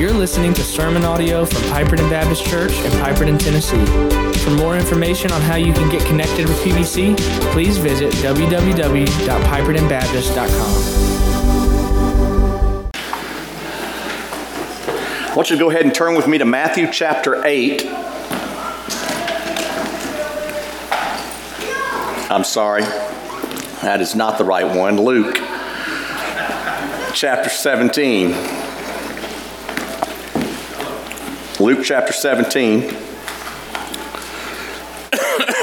You're listening to sermon audio from Piperton Baptist Church in Piperton, Tennessee. For more information on how you can get connected with PBC, please visit www.pipertonbaptist.com. I want you to go ahead and turn with me to Matthew chapter 8. I'm sorry, that is not the right one. Luke chapter 17. Luke chapter 17.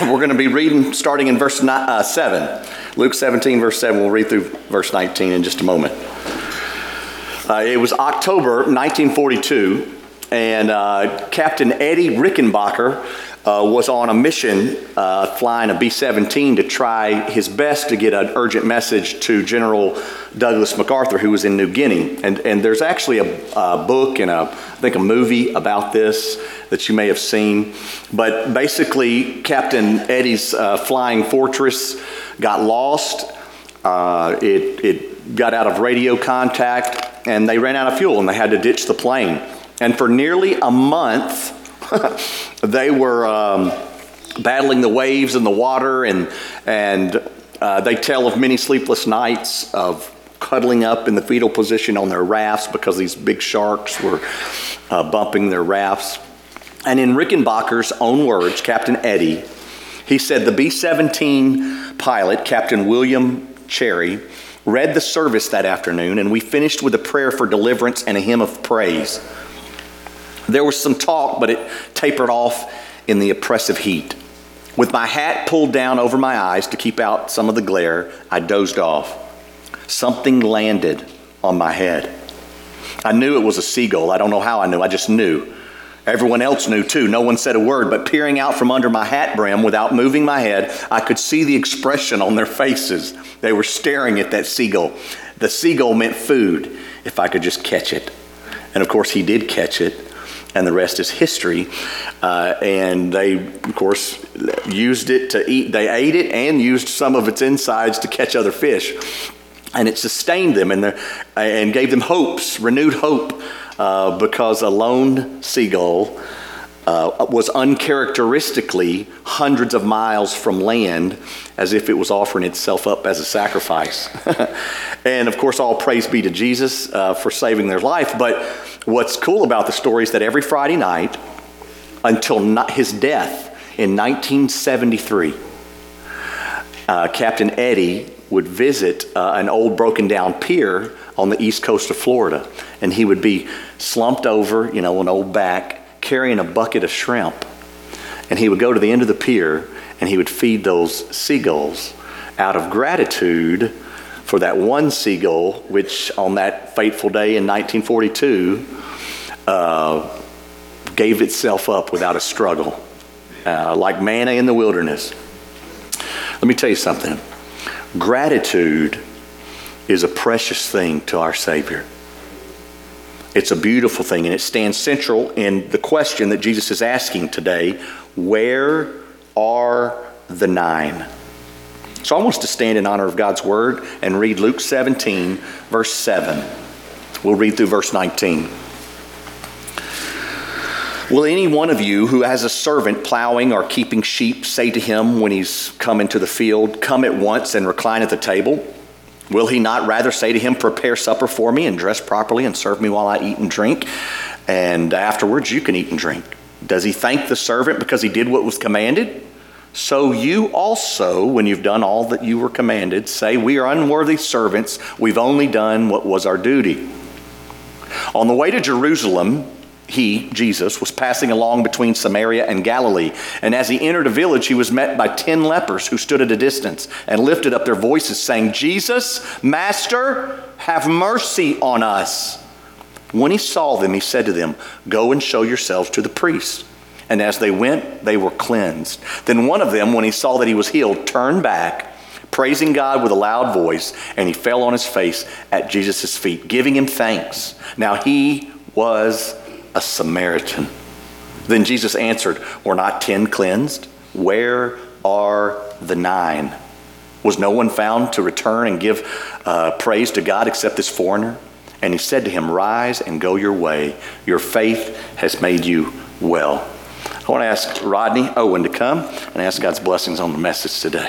We're going to be reading starting in verse uh, 7. Luke 17, verse 7. We'll read through verse 19 in just a moment. Uh, it was October 1942, and uh, Captain Eddie Rickenbacker uh, was on a mission uh, flying a B 17 to try his best to get an urgent message to General Douglas MacArthur, who was in New Guinea. And, and there's actually a, a book and a, I think a movie about this that you may have seen. But basically, Captain Eddie's uh, flying fortress got lost. Uh, it, it got out of radio contact, and they ran out of fuel, and they had to ditch the plane. And for nearly a month, they were um, battling the waves and the water, and, and uh, they tell of many sleepless nights of cuddling up in the fetal position on their rafts because these big sharks were uh, bumping their rafts. And in Rickenbacker's own words, Captain Eddie, he said the B 17 pilot, Captain William Cherry, read the service that afternoon, and we finished with a prayer for deliverance and a hymn of praise. There was some talk, but it tapered off in the oppressive heat. With my hat pulled down over my eyes to keep out some of the glare, I dozed off. Something landed on my head. I knew it was a seagull. I don't know how I knew, I just knew. Everyone else knew too. No one said a word, but peering out from under my hat brim without moving my head, I could see the expression on their faces. They were staring at that seagull. The seagull meant food, if I could just catch it. And of course, he did catch it and the rest is history. Uh, and they, of course, used it to eat. They ate it and used some of its insides to catch other fish. And it sustained them and, and gave them hopes, renewed hope, uh, because a lone seagull uh, was uncharacteristically hundreds of miles from land as if it was offering itself up as a sacrifice. and of course, all praise be to Jesus uh, for saving their life. But What's cool about the story is that every Friday night until his death in 1973, uh, Captain Eddie would visit uh, an old broken down pier on the east coast of Florida. And he would be slumped over, you know, an old back, carrying a bucket of shrimp. And he would go to the end of the pier and he would feed those seagulls out of gratitude for that one seagull, which on that fateful day in 1942 uh, gave itself up without a struggle, uh, like manna in the wilderness. Let me tell you something gratitude is a precious thing to our Savior. It's a beautiful thing, and it stands central in the question that Jesus is asking today Where are the nine? So I want us to stand in honor of God's word and read Luke 17, verse 7. We'll read through verse 19. Will any one of you who has a servant plowing or keeping sheep say to him when he's come into the field, Come at once and recline at the table? Will he not rather say to him, Prepare supper for me and dress properly and serve me while I eat and drink? And afterwards you can eat and drink. Does he thank the servant because he did what was commanded? So you also, when you've done all that you were commanded, say, We are unworthy servants. We've only done what was our duty. On the way to Jerusalem, he, Jesus, was passing along between Samaria and Galilee. And as he entered a village, he was met by ten lepers who stood at a distance and lifted up their voices, saying, Jesus, Master, have mercy on us. When he saw them, he said to them, Go and show yourselves to the priests. And as they went, they were cleansed. Then one of them, when he saw that he was healed, turned back, praising God with a loud voice, and he fell on his face at Jesus' feet, giving him thanks. Now he was a Samaritan. Then Jesus answered, Were not ten cleansed? Where are the nine? Was no one found to return and give uh, praise to God except this foreigner? And he said to him, Rise and go your way. Your faith has made you well. I want to ask Rodney Owen to come and ask God's blessings on the message today.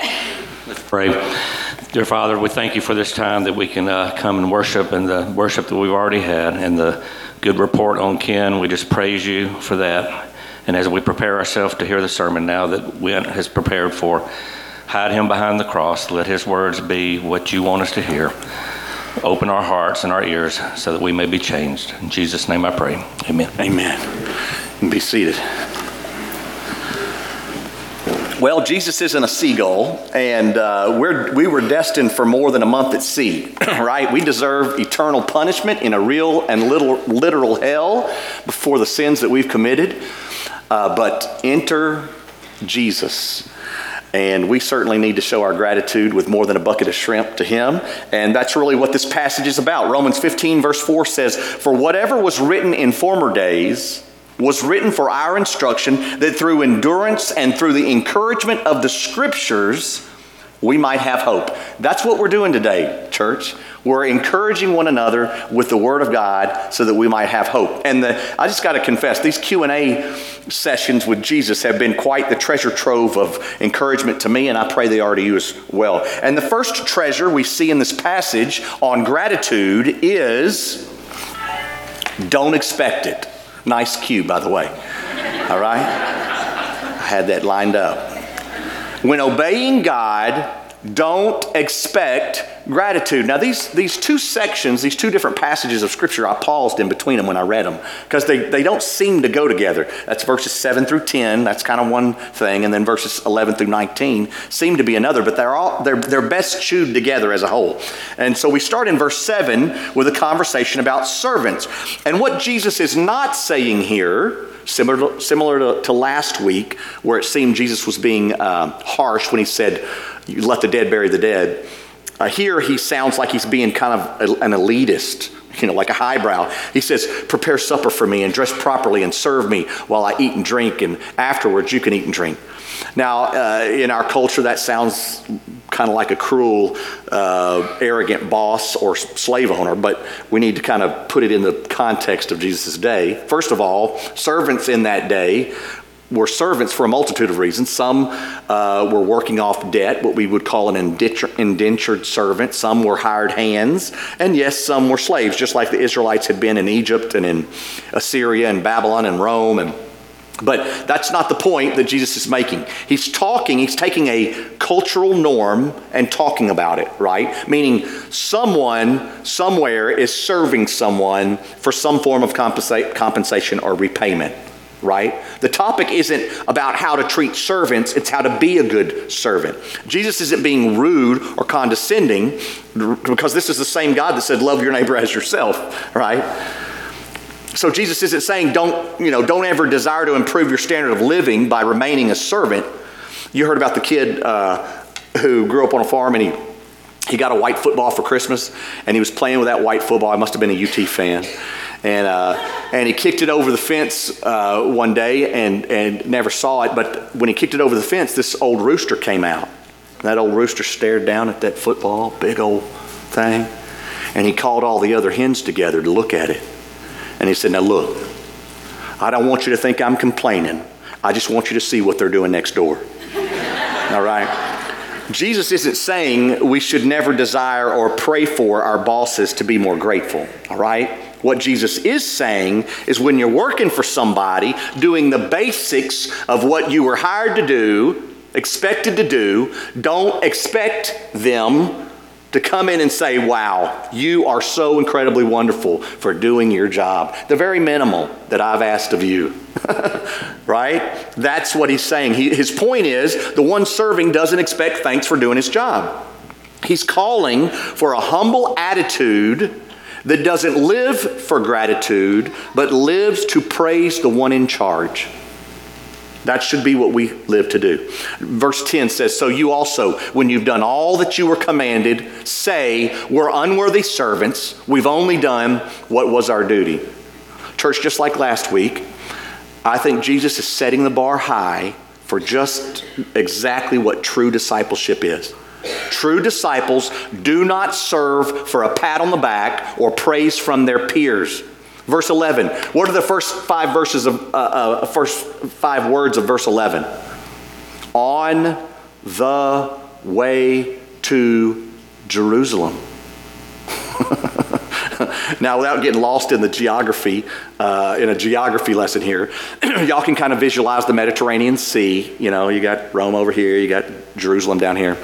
Let's pray. Dear Father, we thank you for this time that we can uh, come and worship and the worship that we've already had and the good report on Ken. We just praise you for that. And as we prepare ourselves to hear the sermon now that Went has prepared for, hide him behind the cross. Let his words be what you want us to hear. Open our hearts and our ears so that we may be changed. In Jesus' name I pray. Amen. Amen. And be seated. Well, Jesus isn't a seagull, and uh, we're, we were destined for more than a month at sea, right? We deserve eternal punishment in a real and little, literal hell before the sins that we've committed. Uh, but enter Jesus. And we certainly need to show our gratitude with more than a bucket of shrimp to him. And that's really what this passage is about. Romans 15, verse 4 says, For whatever was written in former days, was written for our instruction, that through endurance and through the encouragement of the scriptures, we might have hope. That's what we're doing today, church. We're encouraging one another with the word of God so that we might have hope. And the, I just got to confess, these Q&A sessions with Jesus have been quite the treasure trove of encouragement to me, and I pray they are to you as well. And the first treasure we see in this passage on gratitude is don't expect it. Nice cue, by the way. All right? I had that lined up. When obeying God, don't expect gratitude. Now, these, these two sections, these two different passages of Scripture, I paused in between them when I read them because they, they don't seem to go together. That's verses 7 through 10. That's kind of one thing. And then verses 11 through 19 seem to be another, but they're, all, they're, they're best chewed together as a whole. And so we start in verse 7 with a conversation about servants. And what Jesus is not saying here similar to, similar to, to, last week, where it seemed Jesus was being uh, harsh when he said, You let the dead bury the dead. Uh, here he sounds like he's being kind of a, an elitist, you know, like a highbrow. He says, Prepare supper for me and dress properly and serve me while I eat and drink, and afterwards you can eat and drink. Now, uh, in our culture, that sounds kind of like a cruel, uh, arrogant boss or slave owner, but we need to kind of put it in the context of Jesus' day. First of all, servants in that day were servants for a multitude of reasons. Some uh, were working off debt, what we would call an indentured servant. Some were hired hands. And yes, some were slaves, just like the Israelites had been in Egypt and in Assyria and Babylon and Rome. And, but that's not the point that Jesus is making. He's talking, he's taking a cultural norm and talking about it, right? Meaning someone somewhere is serving someone for some form of compensa- compensation or repayment right? The topic isn't about how to treat servants, it's how to be a good servant. Jesus isn't being rude or condescending because this is the same God that said, Love your neighbor as yourself, right? So Jesus isn't saying don't, you know, don't ever desire to improve your standard of living by remaining a servant. You heard about the kid uh, who grew up on a farm and he he got a white football for Christmas and he was playing with that white football. I must have been a UT fan and uh, and he kicked it over the fence uh, one day and and never saw it. But when he kicked it over the fence, this old rooster came out. That old rooster stared down at that football, big old thing, and he called all the other hens together to look at it. And he said, "Now look, I don't want you to think I'm complaining. I just want you to see what they're doing next door. all right." Jesus isn't saying we should never desire or pray for our bosses to be more grateful, all right? What Jesus is saying is when you're working for somebody, doing the basics of what you were hired to do, expected to do, don't expect them to come in and say, Wow, you are so incredibly wonderful for doing your job. The very minimal that I've asked of you. right? That's what he's saying. He, his point is the one serving doesn't expect thanks for doing his job. He's calling for a humble attitude that doesn't live for gratitude, but lives to praise the one in charge. That should be what we live to do. Verse 10 says, So you also, when you've done all that you were commanded, say, We're unworthy servants. We've only done what was our duty. Church, just like last week, I think Jesus is setting the bar high for just exactly what true discipleship is. True disciples do not serve for a pat on the back or praise from their peers. Verse 11. What are the first five verses of uh, uh, first five words of verse 11? On the way to Jerusalem. now, without getting lost in the geography, uh, in a geography lesson here, y'all can kind of visualize the Mediterranean Sea. You know, you got Rome over here, you got Jerusalem down here.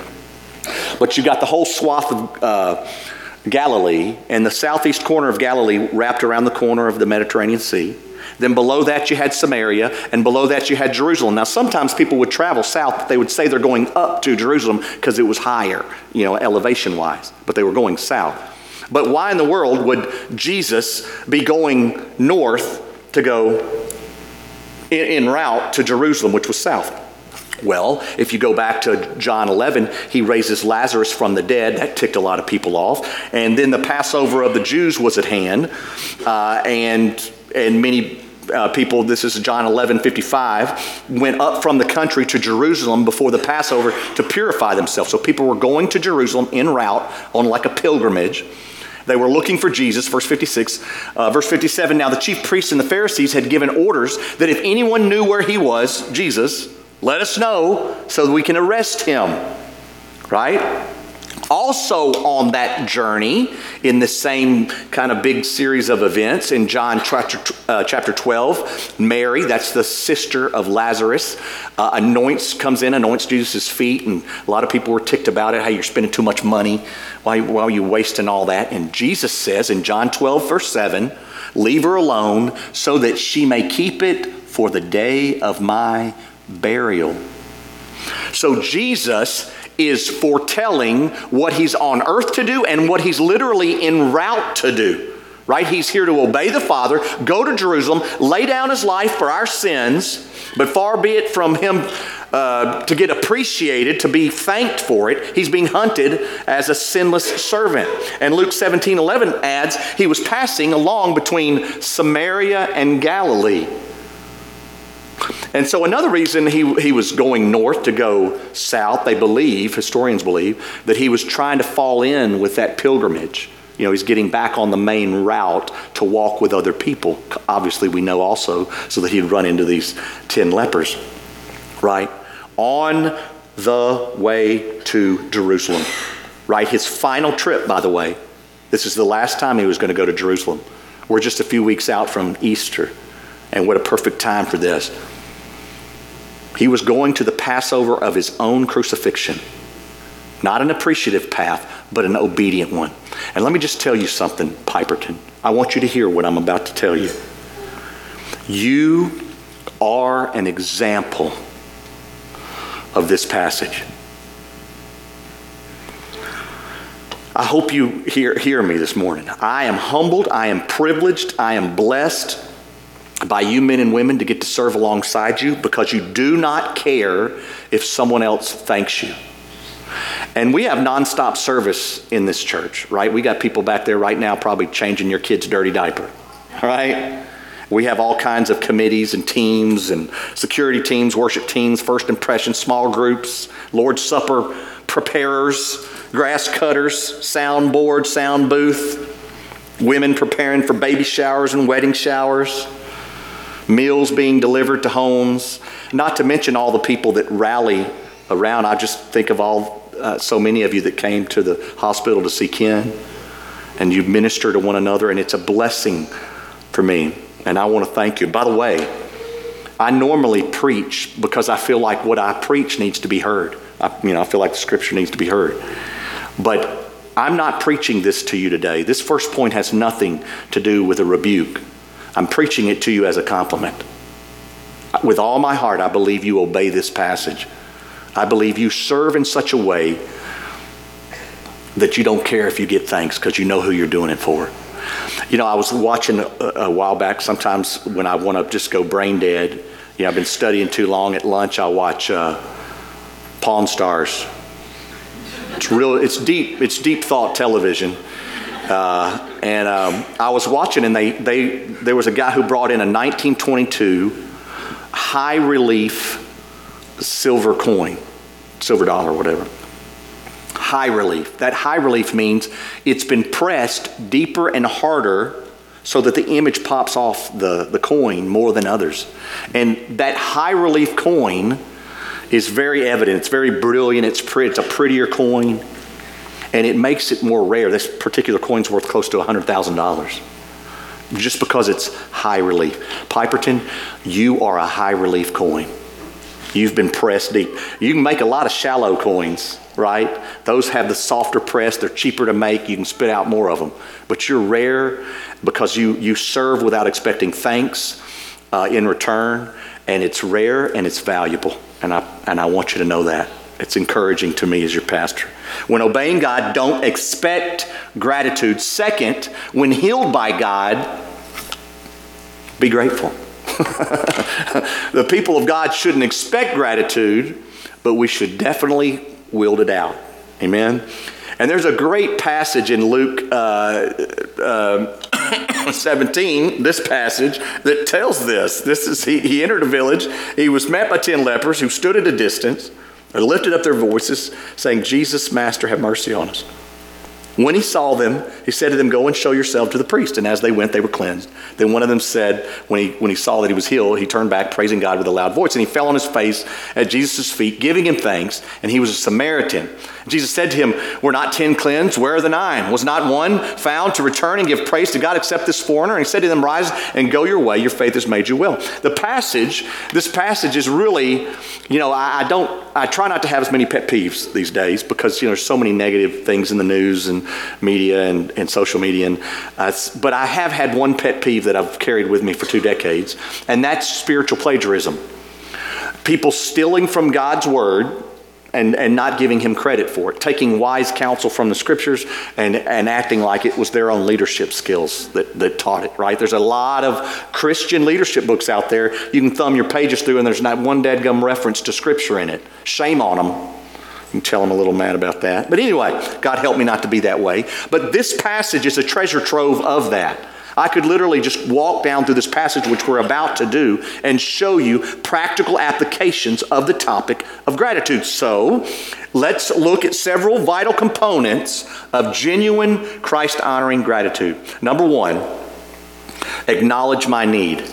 But you got the whole swath of uh, Galilee, and the southeast corner of Galilee wrapped around the corner of the Mediterranean Sea. Then below that you had Samaria, and below that you had Jerusalem. Now, sometimes people would travel south, they would say they're going up to Jerusalem because it was higher, you know, elevation wise, but they were going south. But why in the world would Jesus be going north to go in, in route to Jerusalem, which was south? Well, if you go back to John 11, he raises Lazarus from the dead. That ticked a lot of people off. And then the Passover of the Jews was at hand. Uh, and, and many uh, people, this is John 11 55, went up from the country to Jerusalem before the Passover to purify themselves. So people were going to Jerusalem en route on like a pilgrimage. They were looking for Jesus, verse 56. Uh, verse 57 Now the chief priests and the Pharisees had given orders that if anyone knew where he was, Jesus, let us know so that we can arrest him. Right? Also, on that journey, in the same kind of big series of events, in John chapter, uh, chapter 12, Mary, that's the sister of Lazarus, uh, anoints, comes in, anoints Jesus' feet, and a lot of people were ticked about it, how you're spending too much money, why, why are you wasting all that? And Jesus says in John 12, verse 7, Leave her alone so that she may keep it for the day of my burial. So Jesus is foretelling what he's on earth to do and what he's literally en route to do. Right? He's here to obey the Father, go to Jerusalem, lay down his life for our sins, but far be it from him uh, to get appreciated, to be thanked for it. He's being hunted as a sinless servant. And Luke 17 11 adds, he was passing along between Samaria and Galilee. And so, another reason he, he was going north to go south, they believe, historians believe, that he was trying to fall in with that pilgrimage. You know, he's getting back on the main route to walk with other people. Obviously, we know also, so that he'd run into these 10 lepers, right? On the way to Jerusalem, right? His final trip, by the way. This is the last time he was going to go to Jerusalem. We're just a few weeks out from Easter. And what a perfect time for this. He was going to the Passover of his own crucifixion. Not an appreciative path, but an obedient one. And let me just tell you something, Piperton. I want you to hear what I'm about to tell you. You are an example of this passage. I hope you hear, hear me this morning. I am humbled, I am privileged, I am blessed by you men and women to get to serve alongside you because you do not care if someone else thanks you. And we have nonstop service in this church, right? We got people back there right now probably changing your kid's dirty diaper, right? We have all kinds of committees and teams and security teams, worship teams, first impressions, small groups, Lord's Supper preparers, grass cutters, sound board, sound booth, women preparing for baby showers and wedding showers meals being delivered to homes, not to mention all the people that rally around. I just think of all, uh, so many of you that came to the hospital to see Ken, and you minister to one another, and it's a blessing for me. And I want to thank you. By the way, I normally preach because I feel like what I preach needs to be heard. I, you know, I feel like the scripture needs to be heard. But I'm not preaching this to you today. This first point has nothing to do with a rebuke. I'm preaching it to you as a compliment. With all my heart, I believe you obey this passage. I believe you serve in such a way that you don't care if you get thanks because you know who you're doing it for. You know, I was watching a, a while back, sometimes when I want to just go brain dead, you know, I've been studying too long at lunch, I watch uh, Pawn Stars. It's real, it's deep, it's deep thought television. Uh, and um, I was watching, and they, they, there was a guy who brought in a 1922 high relief silver coin, silver dollar, whatever. high relief. That high relief means it's been pressed deeper and harder so that the image pops off the, the coin more than others. And that high relief coin is very evident. It's very brilliant. It's, pretty, it's a prettier coin. And it makes it more rare. This particular coin's worth close to $100,000 just because it's high relief. Piperton, you are a high relief coin. You've been pressed deep. You can make a lot of shallow coins, right? Those have the softer press, they're cheaper to make, you can spit out more of them. But you're rare because you, you serve without expecting thanks uh, in return, and it's rare and it's valuable. And I, and I want you to know that. It's encouraging to me as your pastor. When obeying God, don't expect gratitude. Second, when healed by God, be grateful. the people of God shouldn't expect gratitude, but we should definitely wield it out. Amen. And there's a great passage in Luke uh, uh, 17, this passage, that tells this. This is he, he entered a village. He was met by 10 lepers who stood at a distance and lifted up their voices, saying, Jesus, Master, have mercy on us. When he saw them, he said to them, Go and show yourself to the priest. And as they went, they were cleansed. Then one of them said, when he, when he saw that he was healed, he turned back, praising God with a loud voice. And he fell on his face at Jesus' feet, giving him thanks. And he was a Samaritan. Jesus said to him, Were not ten cleansed? Where are the nine? Was not one found to return and give praise to God except this foreigner? And he said to them, Rise and go your way. Your faith has made you well. The passage, this passage is really, you know, I, I don't, I try not to have as many pet peeves these days because, you know, there's so many negative things in the news and media and, and social media. And, uh, but I have had one pet peeve that I've carried with me for two decades, and that's spiritual plagiarism. People stealing from God's word and, and not giving him credit for it, taking wise counsel from the scriptures and, and acting like it was their own leadership skills that, that taught it, right? There's a lot of Christian leadership books out there. You can thumb your pages through, and there's not one dadgum reference to scripture in it. Shame on them. Tell I'm a little mad about that. But anyway, God help me not to be that way. But this passage is a treasure trove of that. I could literally just walk down through this passage, which we're about to do, and show you practical applications of the topic of gratitude. So, let's look at several vital components of genuine Christ honoring gratitude. Number one, acknowledge my need.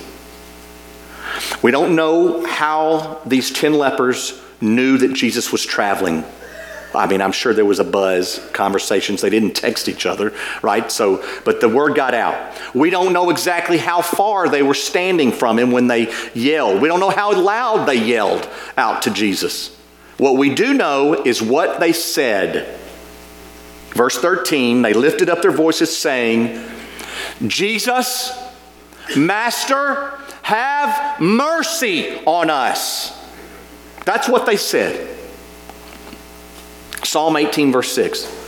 We don't know how these 10 lepers knew that Jesus was traveling I mean, I'm sure there was a buzz, conversations. They didn't text each other, right? So, but the word got out. We don't know exactly how far they were standing from him when they yelled. We don't know how loud they yelled out to Jesus. What we do know is what they said. Verse 13, they lifted up their voices saying, Jesus, Master, have mercy on us. That's what they said. Psalm 18, verse 6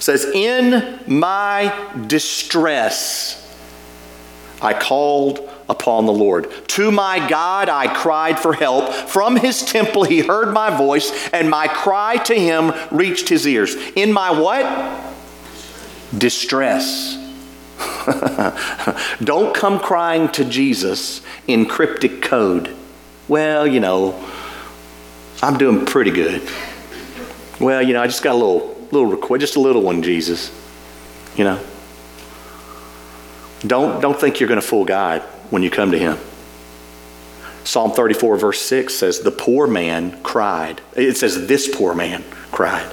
says, In my distress, I called upon the Lord. To my God I cried for help. From his temple he heard my voice, and my cry to him reached his ears. In my what? Distress. Don't come crying to Jesus in cryptic code. Well, you know, I'm doing pretty good. Well, you know, I just got a little, little request, just a little one, Jesus. You know, don't don't think you're going to fool God when you come to Him. Psalm 34, verse 6 says, The poor man cried. It says, This poor man cried.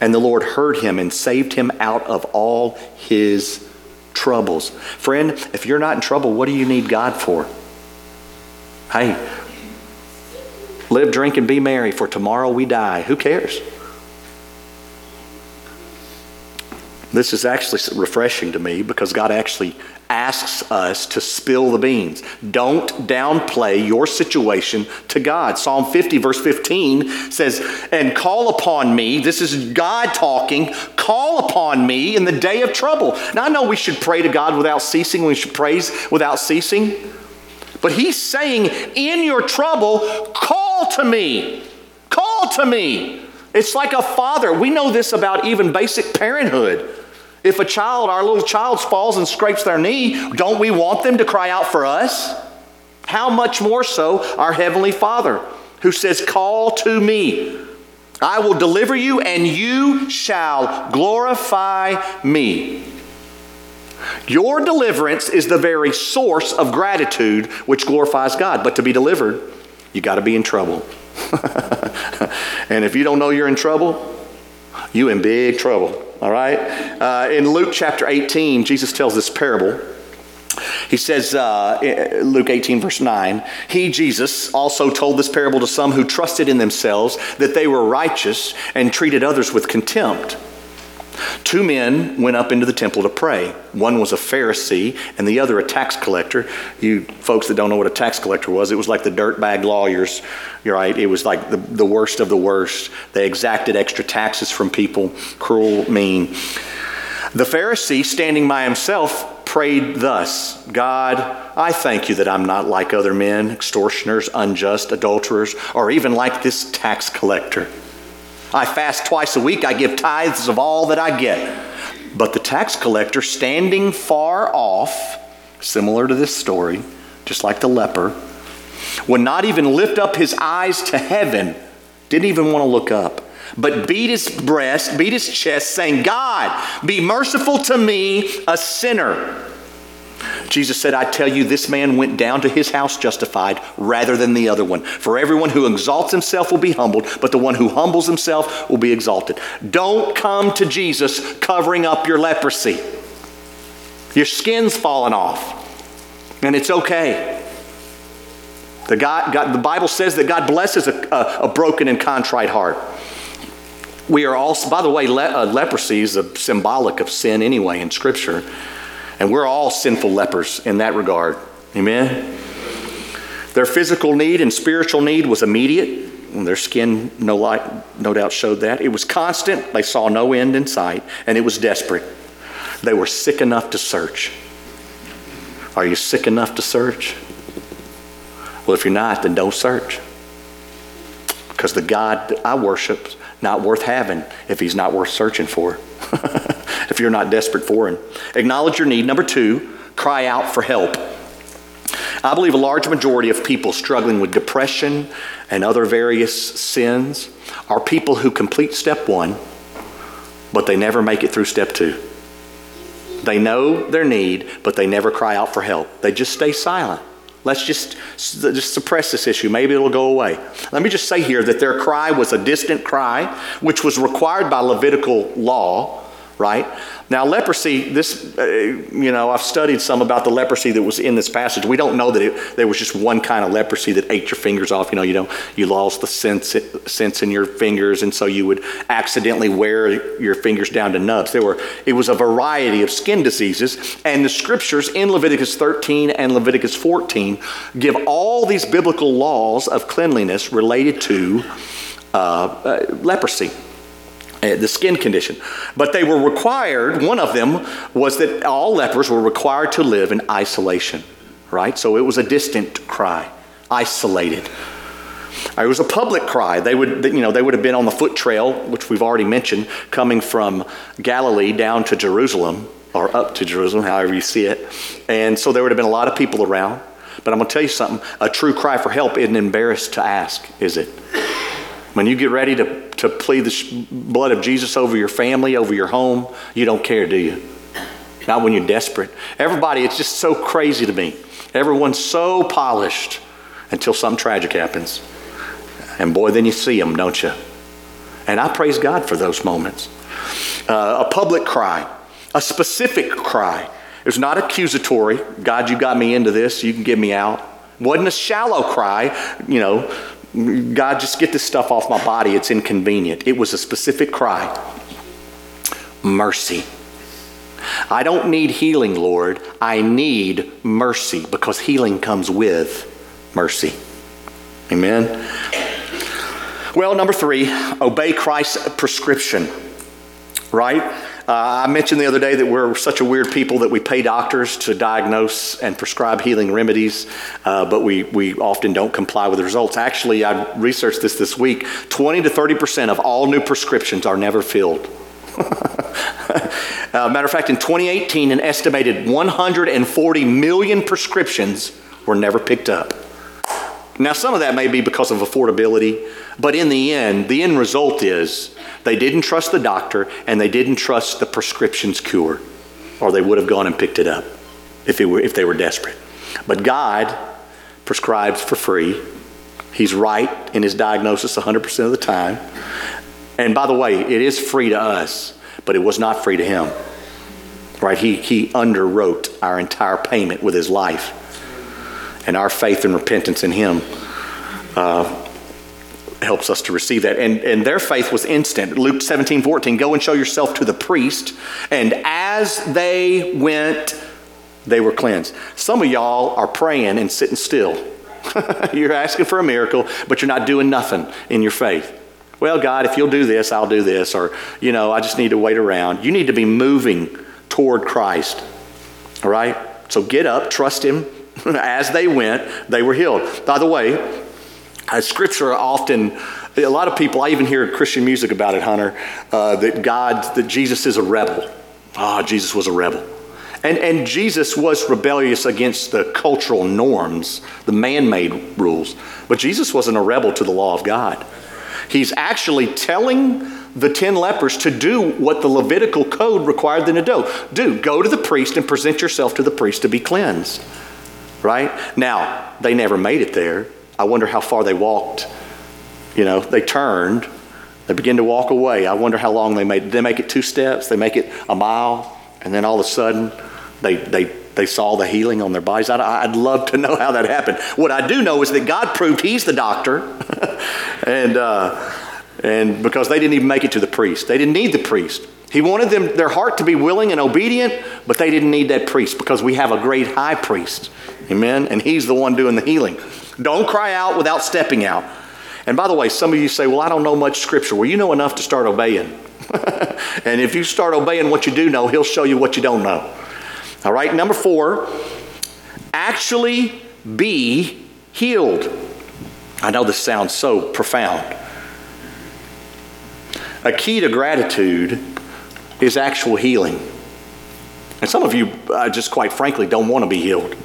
And the Lord heard him and saved him out of all his troubles. Friend, if you're not in trouble, what do you need God for? Hey, live, drink, and be merry, for tomorrow we die. Who cares? This is actually refreshing to me because God actually asks us to spill the beans. Don't downplay your situation to God. Psalm 50, verse 15 says, And call upon me. This is God talking. Call upon me in the day of trouble. Now, I know we should pray to God without ceasing, we should praise without ceasing. But he's saying, In your trouble, call to me. Call to me. It's like a father. We know this about even basic parenthood. If a child, our little child, falls and scrapes their knee, don't we want them to cry out for us? How much more so our Heavenly Father, who says, Call to me. I will deliver you, and you shall glorify me. Your deliverance is the very source of gratitude which glorifies God. But to be delivered, you got to be in trouble. and if you don't know you're in trouble, you in big trouble. All right? Uh, in Luke chapter 18, Jesus tells this parable. He says, uh, Luke 18, verse 9, He, Jesus, also told this parable to some who trusted in themselves that they were righteous and treated others with contempt. Two men went up into the temple to pray. One was a Pharisee and the other a tax collector. You folks that don't know what a tax collector was, it was like the dirtbag lawyers. Right. It was like the, the worst of the worst. They exacted extra taxes from people, cruel, mean. The Pharisee, standing by himself, prayed thus God, I thank you that I'm not like other men, extortioners, unjust, adulterers, or even like this tax collector. I fast twice a week. I give tithes of all that I get. But the tax collector, standing far off, similar to this story, just like the leper, would not even lift up his eyes to heaven, didn't even want to look up, but beat his breast, beat his chest, saying, God, be merciful to me, a sinner. Jesus said, I tell you, this man went down to his house justified rather than the other one. For everyone who exalts himself will be humbled, but the one who humbles himself will be exalted. Don't come to Jesus covering up your leprosy. Your skin's falling off, and it's okay. The, God, God, the Bible says that God blesses a, a, a broken and contrite heart. We are also, by the way, le, uh, leprosy is a symbolic of sin anyway in Scripture. And we're all sinful lepers in that regard. Amen? Their physical need and spiritual need was immediate. Their skin, no, light, no doubt, showed that. It was constant. They saw no end in sight. And it was desperate. They were sick enough to search. Are you sick enough to search? Well, if you're not, then don't search. Because the God that I worship not worth having if he's not worth searching for. if you're not desperate for him. Acknowledge your need. Number two, cry out for help. I believe a large majority of people struggling with depression and other various sins are people who complete step one, but they never make it through step two. They know their need, but they never cry out for help. They just stay silent. Let's just, just suppress this issue. Maybe it'll go away. Let me just say here that their cry was a distant cry, which was required by Levitical law, right? Now, leprosy, this, uh, you know, I've studied some about the leprosy that was in this passage. We don't know that it, there was just one kind of leprosy that ate your fingers off. You know, you know, you lost the sense, sense in your fingers, and so you would accidentally wear your fingers down to nubs. There were, it was a variety of skin diseases, and the scriptures in Leviticus 13 and Leviticus 14 give all these biblical laws of cleanliness related to uh, uh, leprosy. Uh, the skin condition. But they were required, one of them was that all lepers were required to live in isolation, right? So it was a distant cry, isolated. It was a public cry. They would, you know, they would have been on the foot trail, which we've already mentioned, coming from Galilee down to Jerusalem, or up to Jerusalem, however you see it. And so there would have been a lot of people around. But I'm going to tell you something a true cry for help isn't embarrassed to ask, is it? When you get ready to, to plead the blood of Jesus over your family, over your home, you don't care, do you? Not when you're desperate. Everybody, it's just so crazy to me. Everyone's so polished until something tragic happens. And boy, then you see them, don't you? And I praise God for those moments. Uh, a public cry, a specific cry. It was not accusatory. God, you got me into this. You can get me out. Wasn't a shallow cry, you know, God, just get this stuff off my body. It's inconvenient. It was a specific cry mercy. I don't need healing, Lord. I need mercy because healing comes with mercy. Amen. Well, number three, obey Christ's prescription, right? Uh, I mentioned the other day that we're such a weird people that we pay doctors to diagnose and prescribe healing remedies, uh, but we, we often don't comply with the results. Actually, I researched this this week 20 to 30% of all new prescriptions are never filled. uh, matter of fact, in 2018, an estimated 140 million prescriptions were never picked up. Now, some of that may be because of affordability, But in the end, the end result is they didn't trust the doctor and they didn't trust the prescription's cure, or they would have gone and picked it up if, it were, if they were desperate. But God prescribes for free. He's right in his diagnosis 100% of the time. And by the way, it is free to us, but it was not free to him. Right? He, he underwrote our entire payment with his life. And our faith and repentance in him uh, helps us to receive that. And, and their faith was instant. Luke 17, 14, go and show yourself to the priest. And as they went, they were cleansed. Some of y'all are praying and sitting still. you're asking for a miracle, but you're not doing nothing in your faith. Well, God, if you'll do this, I'll do this. Or, you know, I just need to wait around. You need to be moving toward Christ. All right? So get up, trust Him. As they went, they were healed. By the way, uh, scripture often, a lot of people, I even hear Christian music about it, Hunter, uh, that God, that Jesus is a rebel. Ah, oh, Jesus was a rebel. And, and Jesus was rebellious against the cultural norms, the man made rules. But Jesus wasn't a rebel to the law of God. He's actually telling the 10 lepers to do what the Levitical code required them to do. Do go to the priest and present yourself to the priest to be cleansed. Right? Now, they never made it there. I wonder how far they walked. You know, they turned, they begin to walk away. I wonder how long they made. Did they make it two steps? They make it a mile, and then all of a sudden, they they they saw the healing on their bodies. I'd, I'd love to know how that happened. What I do know is that God proved He's the doctor, and uh, and because they didn't even make it to the priest, they didn't need the priest. He wanted them their heart to be willing and obedient, but they didn't need that priest because we have a great high priest. Amen. And he's the one doing the healing. Don't cry out without stepping out. And by the way, some of you say, Well, I don't know much scripture. Well, you know enough to start obeying. and if you start obeying what you do know, He'll show you what you don't know. All right, number four, actually be healed. I know this sounds so profound. A key to gratitude is actual healing. And some of you, uh, just quite frankly, don't want to be healed.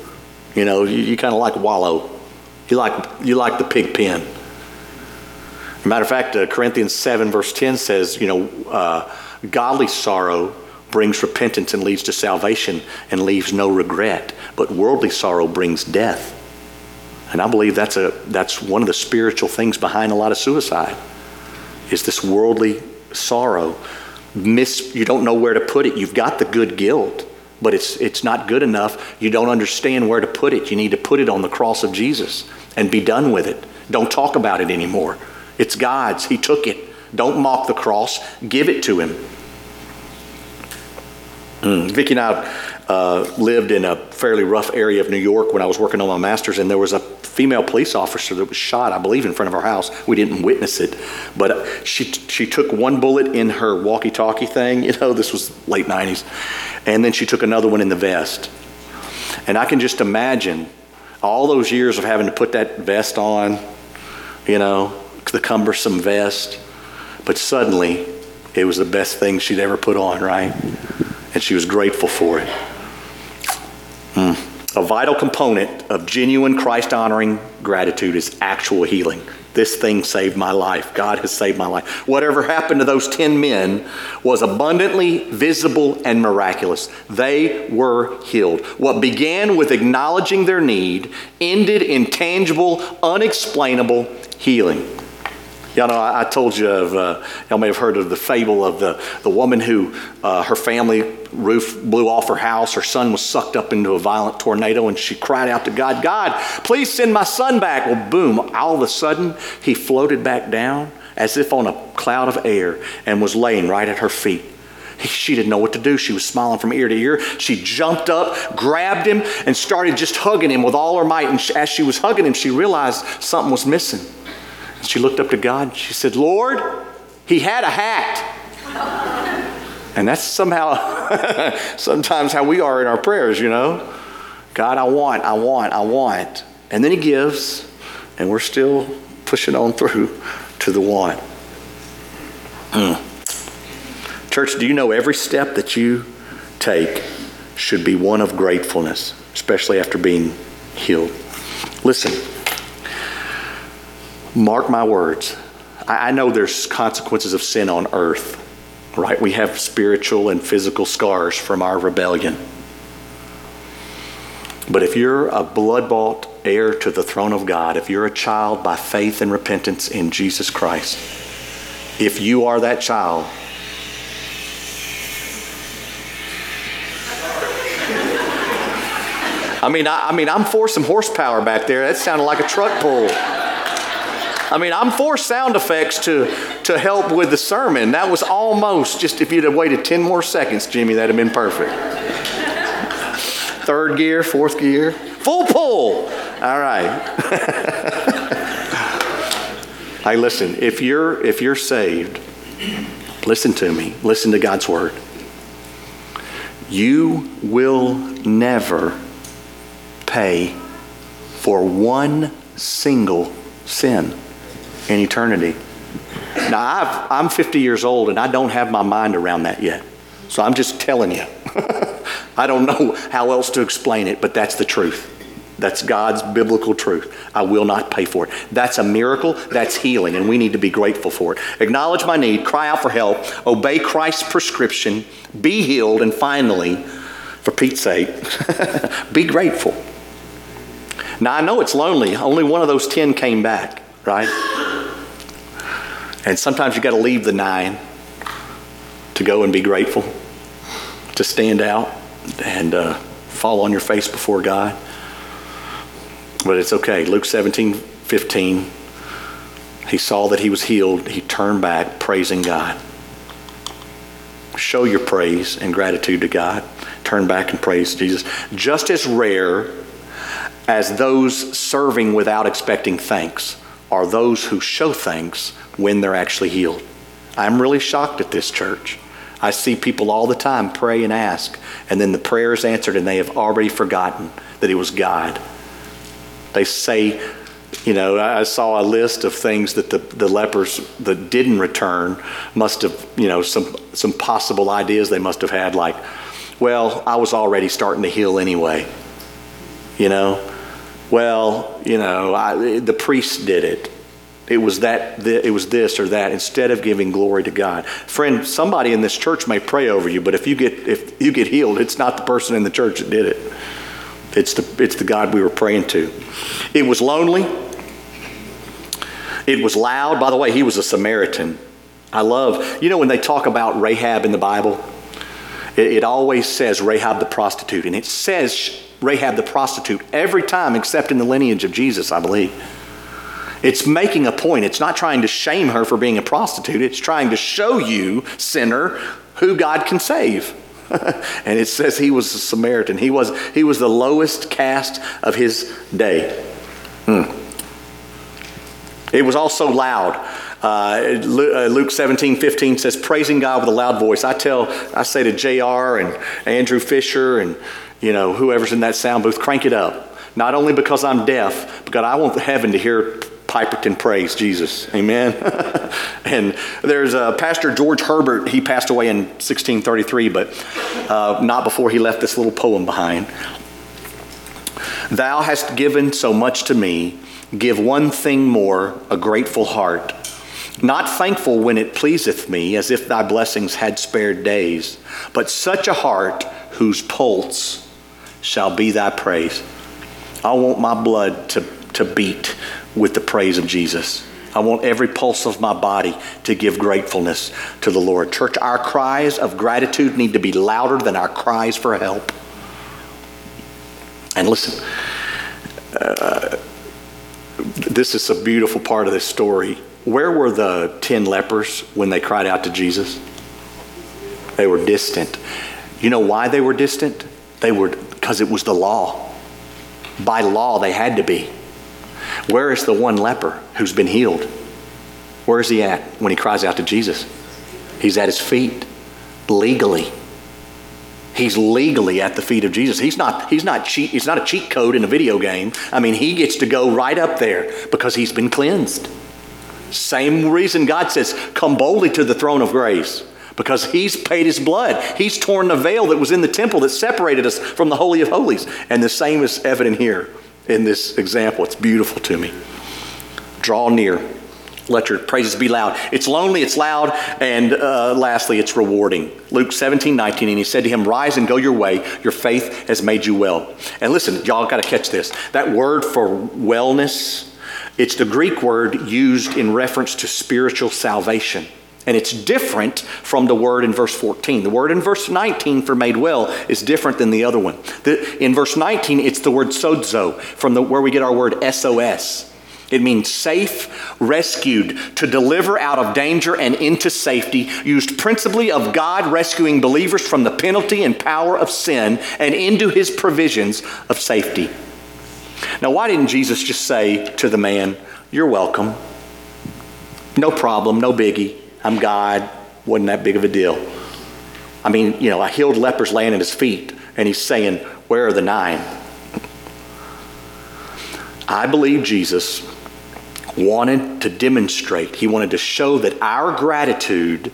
You know, you, you kind of like wallow. You like, you like the pig pen. Matter of fact, uh, Corinthians 7, verse 10 says, you know, uh, godly sorrow brings repentance and leads to salvation and leaves no regret, but worldly sorrow brings death. And I believe that's, a, that's one of the spiritual things behind a lot of suicide is this worldly sorrow. Miss, you don't know where to put it. You've got the good guilt but it's, it's not good enough. You don't understand where to put it. You need to put it on the cross of Jesus and be done with it. Don't talk about it anymore. It's God's. He took it. Don't mock the cross, give it to Him. Mm. Vicki and I uh, lived in a fairly rough area of New York when I was working on my master's, and there was a female police officer that was shot, I believe, in front of our house. We didn't witness it, but she she took one bullet in her walkie-talkie thing. You know, this was late '90s, and then she took another one in the vest. And I can just imagine all those years of having to put that vest on, you know, the cumbersome vest, but suddenly it was the best thing she'd ever put on, right? And she was grateful for it. Mm. A vital component of genuine Christ honoring gratitude is actual healing. This thing saved my life. God has saved my life. Whatever happened to those 10 men was abundantly visible and miraculous. They were healed. What began with acknowledging their need ended in tangible, unexplainable healing. Y'all know, I, I told you of, uh, y'all may have heard of the fable of the, the woman who uh, her family roof blew off her house. Her son was sucked up into a violent tornado, and she cried out to God, God, please send my son back. Well, boom, all of a sudden, he floated back down as if on a cloud of air and was laying right at her feet. She didn't know what to do. She was smiling from ear to ear. She jumped up, grabbed him, and started just hugging him with all her might. And as she was hugging him, she realized something was missing. She looked up to God. She said, Lord, he had a hat. And that's somehow, sometimes how we are in our prayers, you know. God, I want, I want, I want. And then he gives, and we're still pushing on through to the want. Mm. Church, do you know every step that you take should be one of gratefulness, especially after being healed? Listen. Mark my words. I know there's consequences of sin on earth, right? We have spiritual and physical scars from our rebellion. But if you're a blood bought heir to the throne of God, if you're a child by faith and repentance in Jesus Christ, if you are that child, I mean, I, I, mean, I'm for some horsepower back there. That sounded like a truck pull. I mean, I'm for sound effects to, to help with the sermon. That was almost just if you'd have waited 10 more seconds, Jimmy, that'd have been perfect. Third gear, fourth gear, full pull. All right. hey, listen, if you're if you're saved, listen to me. Listen to God's word. You will never pay for one single sin in eternity. Now, i am 50 years old and I don't have my mind around that yet. So I'm just telling you. I don't know how else to explain it, but that's the truth. That's God's biblical truth. I will not pay for it. That's a miracle. That's healing, and we need to be grateful for it. Acknowledge my need, cry out for help, obey Christ's prescription, be healed, and finally, for Pete's sake, be grateful. Now, I know it's lonely. Only one of those 10 came back, right? And sometimes you got to leave the nine to go and be grateful, to stand out and uh, fall on your face before God. But it's okay. Luke 17, 15. He saw that he was healed. He turned back, praising God. Show your praise and gratitude to God. Turn back and praise Jesus. Just as rare as those serving without expecting thanks are those who show thanks when they're actually healed. I'm really shocked at this church. I see people all the time pray and ask, and then the prayer is answered, and they have already forgotten that it was God. They say, you know, I saw a list of things that the, the lepers that didn't return must have, you know, some, some possible ideas they must have had, like, well, I was already starting to heal anyway. You know, well, you know, I, the priest did it. It was that, it was this or that, instead of giving glory to God. Friend, somebody in this church may pray over you, but if you get, if you get healed, it's not the person in the church that did it. It's the, it's the God we were praying to. It was lonely. It was loud. By the way, he was a Samaritan. I love, you know, when they talk about Rahab in the Bible, it, it always says Rahab the prostitute, and it says Rahab the prostitute every time except in the lineage of Jesus, I believe. It's making a point. It's not trying to shame her for being a prostitute. It's trying to show you, sinner, who God can save. and it says he was a Samaritan. He was, he was the lowest caste of his day. Hmm. It was also loud. Uh, uh Luke 17, 15 says, praising God with a loud voice. I tell, I say to JR and Andrew Fisher and, you know, whoever's in that sound booth, crank it up. Not only because I'm deaf, but God, I want heaven to hear Piperton praise Jesus. Amen. and there's a Pastor George Herbert. He passed away in 1633, but uh, not before he left this little poem behind. Thou hast given so much to me. Give one thing more, a grateful heart. Not thankful when it pleaseth me, as if thy blessings had spared days, but such a heart whose pulse shall be thy praise. I want my blood to, to beat with the praise of Jesus. I want every pulse of my body to give gratefulness to the Lord. Church, our cries of gratitude need to be louder than our cries for help. And listen, uh, this is a beautiful part of this story. Where were the 10 lepers when they cried out to Jesus? They were distant. You know why they were distant? They were because it was the law. By law, they had to be. Where is the one leper who's been healed? Where is he at when he cries out to Jesus? He's at his feet, legally. He's legally at the feet of Jesus. He's not, he's not cheat, he's not a cheat code in a video game. I mean, he gets to go right up there because he's been cleansed. Same reason God says, come boldly to the throne of grace because he's paid his blood. He's torn the veil that was in the temple that separated us from the Holy of Holies. And the same is evident here in this example. It's beautiful to me. Draw near, Let your praises be loud. It's lonely, it's loud, and uh, lastly, it's rewarding. Luke 17, 19, and he said to him, Rise and go your way. Your faith has made you well. And listen, y'all got to catch this. That word for wellness, it's the Greek word used in reference to spiritual salvation. And it's different from the word in verse 14. The word in verse 19 for made well is different than the other one. The, in verse 19, it's the word sozo, from the, where we get our word SOS. It means safe, rescued, to deliver out of danger and into safety, used principally of God rescuing believers from the penalty and power of sin and into his provisions of safety. Now, why didn't Jesus just say to the man, You're welcome? No problem, no biggie. I'm God. Wasn't that big of a deal. I mean, you know, I healed lepers laying at his feet, and he's saying, Where are the nine? I believe Jesus wanted to demonstrate, he wanted to show that our gratitude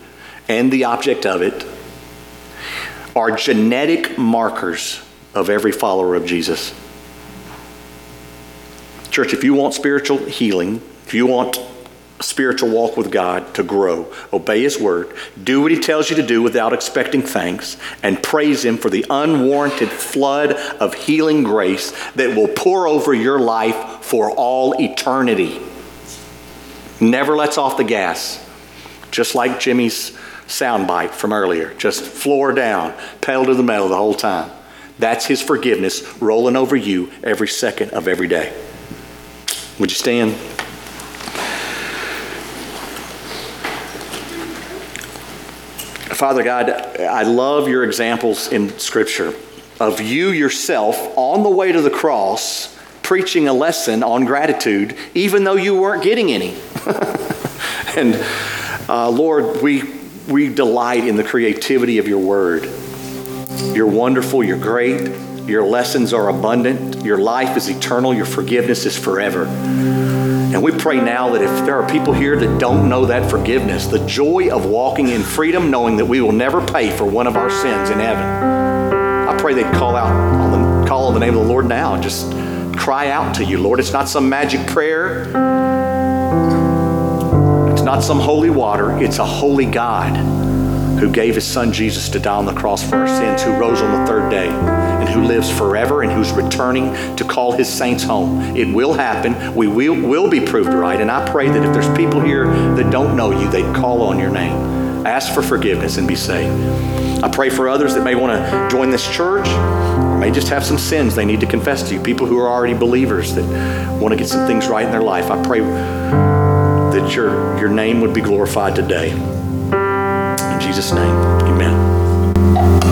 and the object of it are genetic markers of every follower of Jesus. Church, if you want spiritual healing, if you want spiritual walk with God to grow, obey His word, do what He tells you to do without expecting thanks, and praise Him for the unwarranted flood of healing grace that will pour over your life for all eternity. Never lets off the gas, just like Jimmy's soundbite from earlier. Just floor down, pedal to the metal the whole time. That's His forgiveness rolling over you every second of every day. Would you stand? Father God, I love your examples in Scripture of you yourself on the way to the cross preaching a lesson on gratitude, even though you weren't getting any. and uh, Lord, we, we delight in the creativity of your word. You're wonderful, you're great, your lessons are abundant, your life is eternal, your forgiveness is forever. And we pray now that if there are people here that don't know that forgiveness, the joy of walking in freedom, knowing that we will never pay for one of our sins in heaven, I pray they'd call out on the call on the name of the Lord now and just cry out to you, Lord. It's not some magic prayer. It's not some holy water. It's a holy God who gave his son Jesus to die on the cross for our sins, who rose on the third day, and who lives forever and who's returning to call his saints home. It will happen. We will, will be proved right. And I pray that if there's people here that don't know you, they'd call on your name. Ask for forgiveness and be saved. I pray for others that may want to join this church or may just have some sins they need to confess to you. People who are already believers that want to get some things right in their life. I pray that your, your name would be glorified today. In Jesus' name, amen.